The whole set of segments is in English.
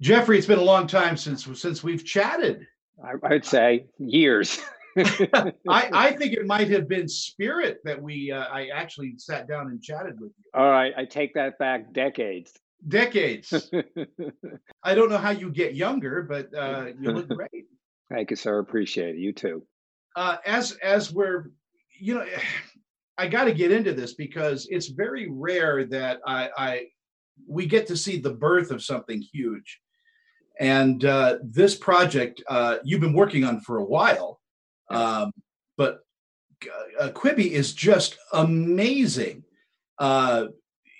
Jeffrey, it's been a long time since since we've chatted. I, would say years. I, I think it might have been spirit that we uh, I actually sat down and chatted with you. All right, I take that back decades. Decades. I don't know how you get younger, but uh, you look great. Thank you, sir. Appreciate it. You too. Uh, as as we're, you know, I got to get into this because it's very rare that I, I we get to see the birth of something huge. And uh, this project uh, you've been working on for a while, um, but uh, Quibi is just amazing. Uh,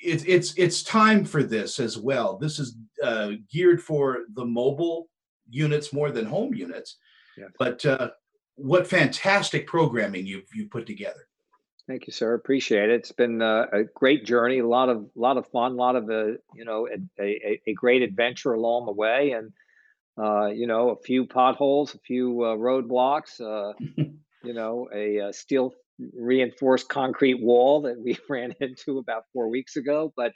it, it's it's time for this as well. This is uh, geared for the mobile units more than home units. Yeah. But uh, what fantastic programming you've you put together. Thank you, sir. Appreciate it. It's been uh, a great journey, a lot of lot of fun, a lot of uh, you know a, a, a, great adventure along the way, and uh, you know a few potholes, a few uh, roadblocks, uh, you know a, a, steel reinforced concrete wall that we ran into about four weeks ago, but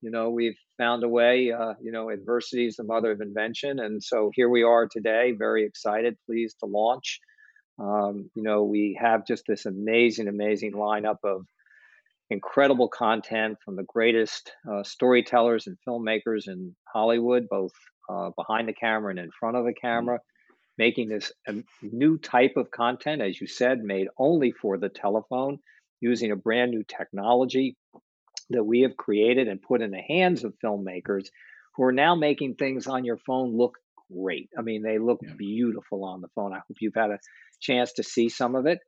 you know we've found a way. Uh, you know adversity is the mother of invention, and so here we are today, very excited, pleased to launch. Um, you know, we have just this amazing, amazing lineup of incredible content from the greatest uh, storytellers and filmmakers in Hollywood, both uh, behind the camera and in front of the mm-hmm. camera, making this a new type of content, as you said, made only for the telephone, using a brand new technology that we have created and put in the hands of filmmakers who are now making things on your phone look great. I mean, they look yeah. beautiful on the phone. I hope you've had a chance to see some of it,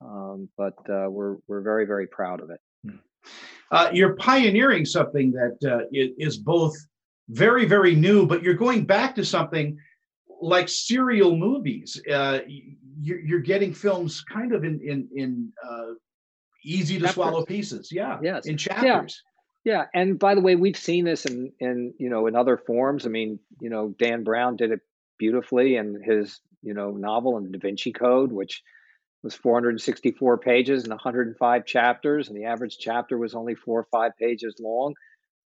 um, but uh, we're we're very very proud of it. Hmm. Uh, you're pioneering something that uh, is both very very new, but you're going back to something like serial movies. Uh, you're, you're, getting films kind of in in in uh, easy to chapters. swallow pieces. Yeah. Yes. In chapters. Yeah. yeah. And by the way, we've seen this in in you know in other forms. I mean, you know, Dan Brown did it beautifully and his you know novel in the Da Vinci Code, which was 464 pages and 105 chapters, and the average chapter was only four or five pages long.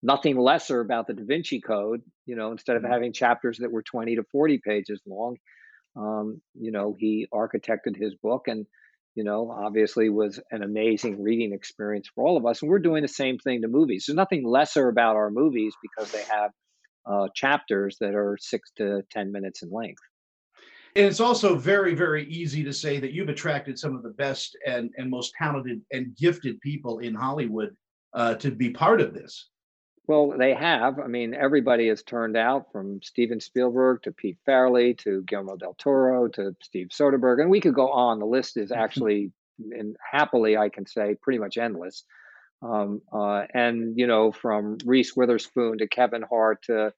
Nothing lesser about the Da Vinci Code, you know, instead of mm-hmm. having chapters that were 20 to 40 pages long, um, you know, he architected his book and, you know, obviously was an amazing reading experience for all of us. And we're doing the same thing to movies. There's nothing lesser about our movies because they have uh, chapters that are six to 10 minutes in length. And it's also very, very easy to say that you've attracted some of the best and, and most talented and gifted people in Hollywood uh, to be part of this. Well, they have. I mean, everybody has turned out from Steven Spielberg to Pete Farrelly to Guillermo del Toro to Steve Soderbergh, and we could go on. The list is actually, and happily, I can say, pretty much endless. Um, uh, and you know, from Reese Witherspoon to Kevin Hart to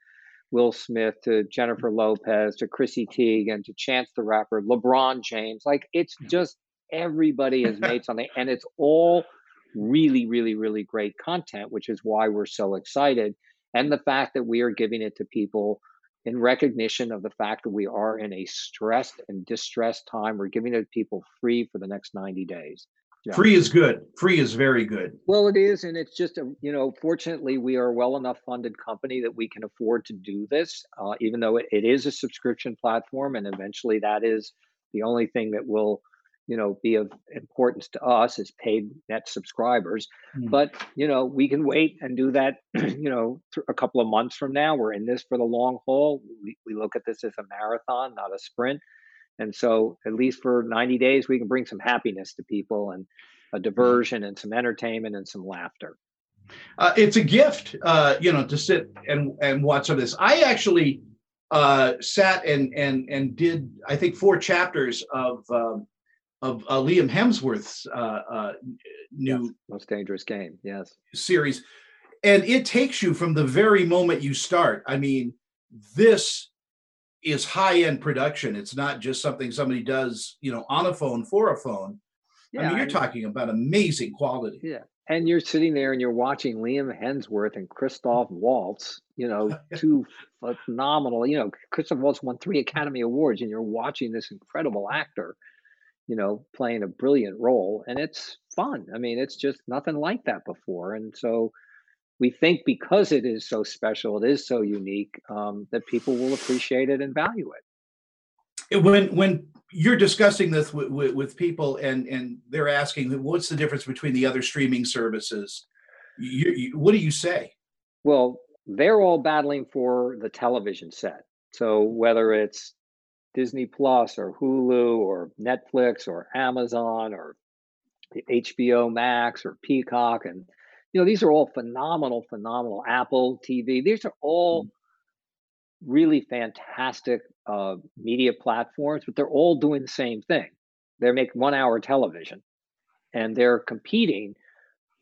Will Smith to Jennifer Lopez to Chrissy Teigen to Chance the Rapper, LeBron James. Like it's just everybody has made something, and it's all really, really, really great content, which is why we're so excited. And the fact that we are giving it to people in recognition of the fact that we are in a stressed and distressed time. We're giving it to people free for the next 90 days. Yeah. Free is good. Free is very good. Well, it is, and it's just a you know. Fortunately, we are a well enough funded company that we can afford to do this. Uh, even though it, it is a subscription platform, and eventually that is the only thing that will, you know, be of importance to us is paid net subscribers. Mm. But you know, we can wait and do that. You know, a couple of months from now, we're in this for the long haul. We, we look at this as a marathon, not a sprint. And so, at least for 90 days, we can bring some happiness to people and a mm-hmm. diversion and some entertainment and some laughter. Uh, it's a gift, uh, you know, to sit and and watch some of this. I actually uh, sat and and and did I think four chapters of um, of uh, Liam Hemsworth's uh, uh, new yes. most dangerous game, yes, series, and it takes you from the very moment you start. I mean, this is high end production. It's not just something somebody does, you know, on a phone for a phone. Yeah, I mean, you're and, talking about amazing quality. Yeah. And you're sitting there and you're watching Liam Hemsworth and Christoph Waltz, you know, two phenomenal, you know, Christoph Waltz won three Academy Awards and you're watching this incredible actor, you know, playing a brilliant role. And it's fun. I mean, it's just nothing like that before. And so, we think because it is so special, it is so unique, um, that people will appreciate it and value it. When when you're discussing this with, with, with, people and and they're asking what's the difference between the other streaming services, you, you, what do you say? Well, they're all battling for the television set. So whether it's Disney Plus or Hulu or Netflix or Amazon or HBO Max or Peacock and you know these are all phenomenal phenomenal Apple TV these are all mm. really fantastic uh, media platforms but they're all doing the same thing they make one hour television and they're competing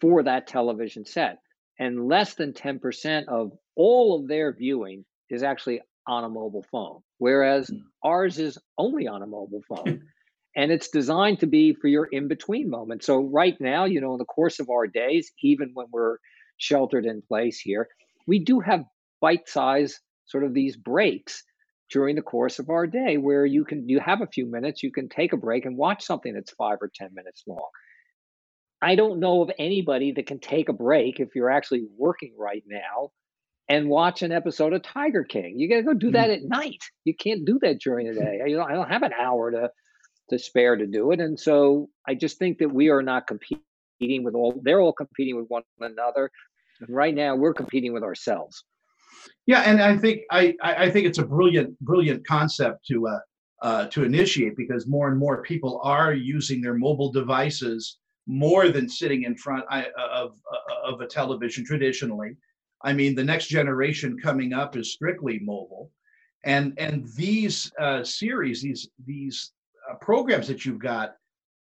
for that television set and less than 10% of all of their viewing is actually on a mobile phone whereas mm. ours is only on a mobile phone and it's designed to be for your in between moment. So right now, you know, in the course of our days, even when we're sheltered in place here, we do have bite size sort of these breaks during the course of our day where you can you have a few minutes you can take a break and watch something that's 5 or 10 minutes long i don't know of anybody that can take a break if you're actually working right now and watch an episode of tiger king you got to go do that mm-hmm. at night you can't do that during the day you know i don't have an hour to to spare to do it. And so I just think that we are not competing with all, they're all competing with one another. And right now we're competing with ourselves. Yeah, and I think I I think it's a brilliant brilliant concept to uh, uh, to initiate because more and more people are using their mobile devices more than sitting in front of of a television traditionally. I mean, the next generation coming up is strictly mobile, and and these uh, series, these these programs that you've got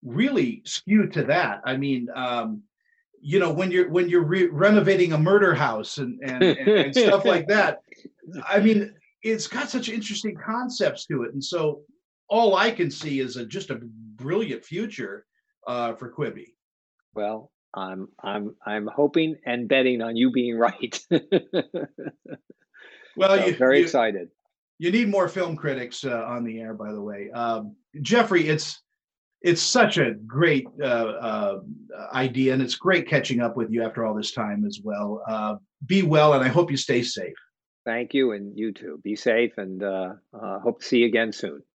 really skew to that. I mean, um, you know, when you're when you're re- renovating a murder house and and, and, and stuff like that. I mean, it's got such interesting concepts to it, and so all I can see is a, just a brilliant future uh, for Quibi. Well, I'm I'm I'm hoping and betting on you being right. well, so you, very you, excited you need more film critics uh, on the air, by the way. Um, Jeffrey, it's it's such a great uh, uh, idea, and it's great catching up with you after all this time as well. Uh, be well, and I hope you stay safe. Thank you, and you too. Be safe, and uh, uh, hope to see you again soon.